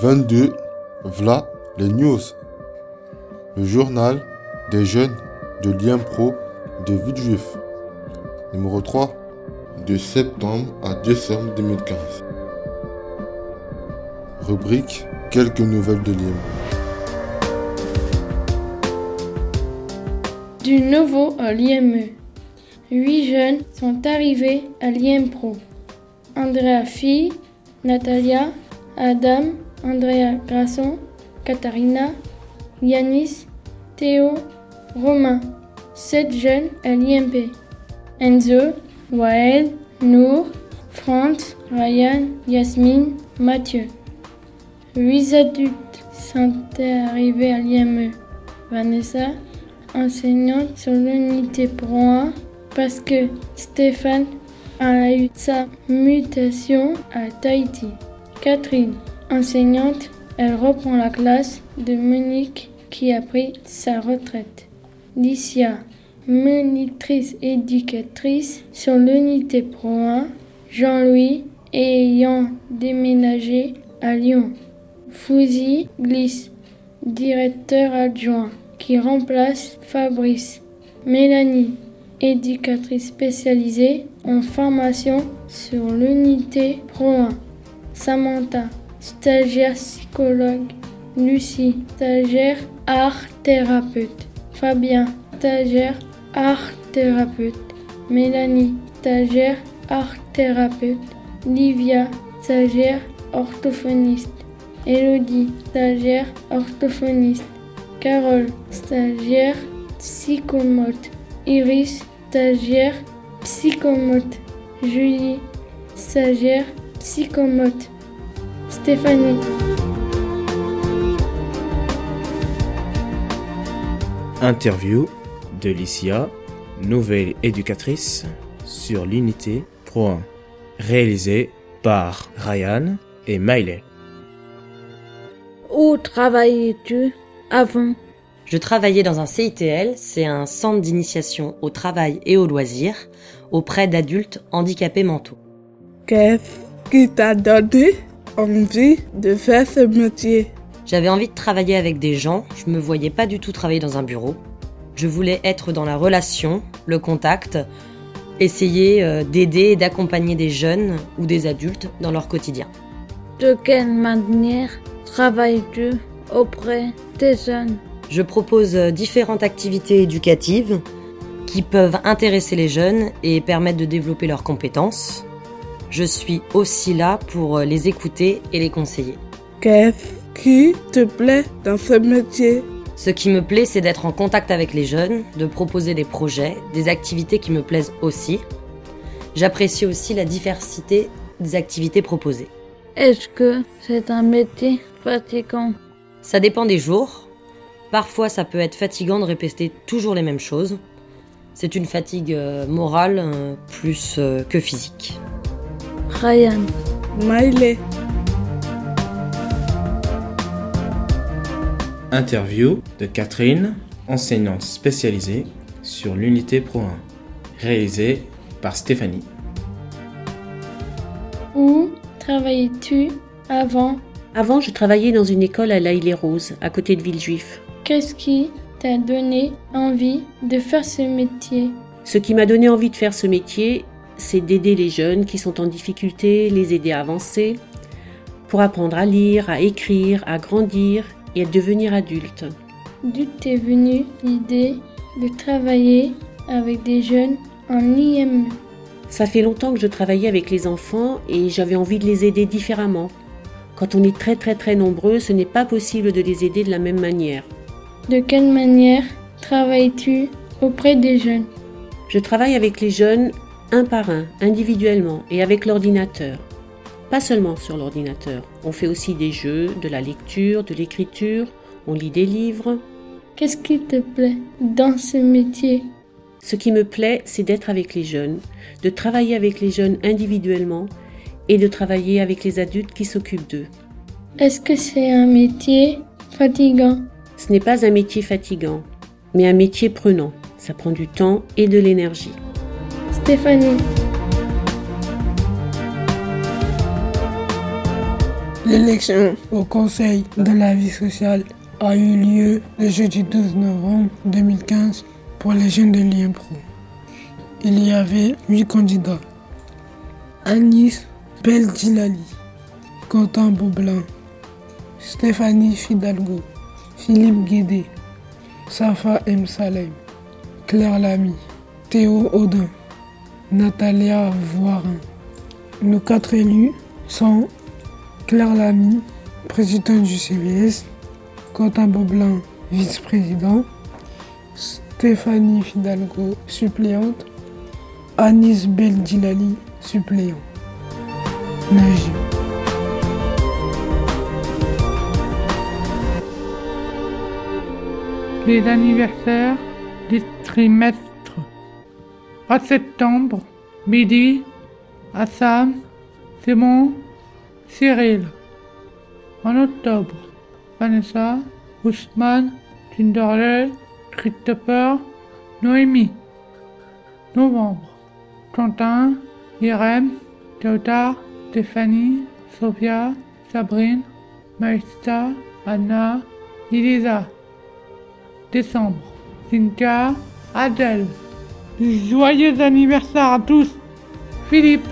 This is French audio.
22. V'là les news. Le journal des jeunes de l'IMPRO de Villejuif. Numéro 3. De septembre à décembre 2015. Rubrique Quelques nouvelles de l'IM. Du nouveau à l'IME. Huit jeunes sont arrivés à l'IMPRO. Andrea Fille, Natalia, Adam, Andrea Grasson, Katharina, Yanis, Théo, Romain. Sept jeunes à l'IMP. Enzo, Wael, Nour, Franz, Ryan, Yasmine, Mathieu. Huit adultes sont arrivés à l'IME. Vanessa, enseignante sur l'unité Pro 1, parce que Stéphane a eu sa mutation à Tahiti. Catherine, enseignante, elle reprend la classe de Monique qui a pris sa retraite. Licia, monitrice éducatrice sur l'unité Pro 1. Jean-Louis, ayant déménagé à Lyon. Fouzi Glisse, directeur adjoint, qui remplace Fabrice. Mélanie, éducatrice spécialisée en formation sur l'unité Pro 1. Samantha, stagiaire psychologue. Lucie, stagiaire art thérapeute. Fabien, stagiaire art thérapeute. Mélanie, stagiaire art thérapeute. Livia, stagiaire orthophoniste. Elodie, stagiaire orthophoniste. Carole, stagiaire psychomote. Iris, stagiaire psychomote. Julie, stagiaire psychomote. Stéphanie. Interview de Licia, nouvelle éducatrice sur l'unité Pro 1, réalisée par Ryan et Miley. Où travaillais-tu avant? Je travaillais dans un CITL, c'est un centre d'initiation au travail et aux loisirs auprès d'adultes handicapés mentaux. Qu'est-ce qui t'a donné? Envie de faire ce métier J'avais envie de travailler avec des gens, je me voyais pas du tout travailler dans un bureau. Je voulais être dans la relation, le contact, essayer euh, d'aider et d'accompagner des jeunes ou des adultes dans leur quotidien. De quelle manière travailles-tu auprès des jeunes? Je propose euh, différentes activités éducatives qui peuvent intéresser les jeunes et permettre de développer leurs compétences. Je suis aussi là pour euh, les écouter et les conseiller. Qu'est-ce qui te plaît dans ce métier? Ce qui me plaît, c'est d'être en contact avec les jeunes, de proposer des projets, des activités qui me plaisent aussi. J'apprécie aussi la diversité des activités proposées. Est-ce que c'est un métier fatigant? Ça dépend des jours. Parfois, ça peut être fatigant de répéter toujours les mêmes choses. C'est une fatigue euh, morale euh, plus que physique. Ryan. Miley. Interview de Catherine, enseignante spécialisée sur l'unité Pro 1, réalisée par Stéphanie. Où travaillais-tu avant? Avant, je travaillais dans une école à l'Aïle-les-Roses, à côté de Villejuif. Qu'est-ce qui t'a donné envie de faire ce métier? Ce qui m'a donné envie de faire ce métier, c'est d'aider les jeunes qui sont en difficulté, les aider à avancer, pour apprendre à lire, à écrire, à grandir et à devenir adulte. D'où t'es venue l'idée de travailler avec des jeunes en IME Ça fait longtemps que je travaillais avec les enfants et j'avais envie de les aider différemment. Quand on est très très très nombreux, ce n'est pas possible de les aider de la même manière. De quelle manière travailles-tu auprès des jeunes? Je travaille avec les jeunes un par un, individuellement et avec l'ordinateur. Pas seulement sur l'ordinateur, on fait aussi des jeux, de la lecture, de l'écriture, on lit des livres. Qu'est-ce qui te plaît dans ce métier? Ce qui me plaît, c'est d'être avec les jeunes, de travailler avec les jeunes individuellement et de travailler avec les adultes qui s'occupent d'eux. Est-ce que c'est un métier fatigant? Ce n'est pas un métier fatigant, mais un métier prenant. Ça prend du temps et de l'énergie. Stéphanie. L'élection au Conseil de la vie sociale a eu lieu le jeudi 12 novembre 2015 pour les jeunes de l'IMPRO. Il y avait huit candidats. Anis Beldilali, Quentin Beaublanc, Stéphanie Fidalgo, Philippe Guédé, Safa M. Salem, Claire Lamy, Théo Audin, Natalia Voirin. Nos quatre élus sont Claire Lamy, présidente du CBS, Quentin Boblin, vice-président, Stéphanie Fidalgo, suppléante, Anis Beldilali, suppléant. Nagib. Les anniversaires des trimestres 4 septembre, midi, Assam, Simon, Cyril. En octobre, Vanessa, Ousmane, Tinderley, Christopher, Noémie. Novembre, Quentin, Irem, Théodore, Stéphanie, Sophia, Sabrine, Maïsta, Anna, Elisa. Décembre, Cynthia, Adèle. Joyeux anniversaire à tous. Philippe.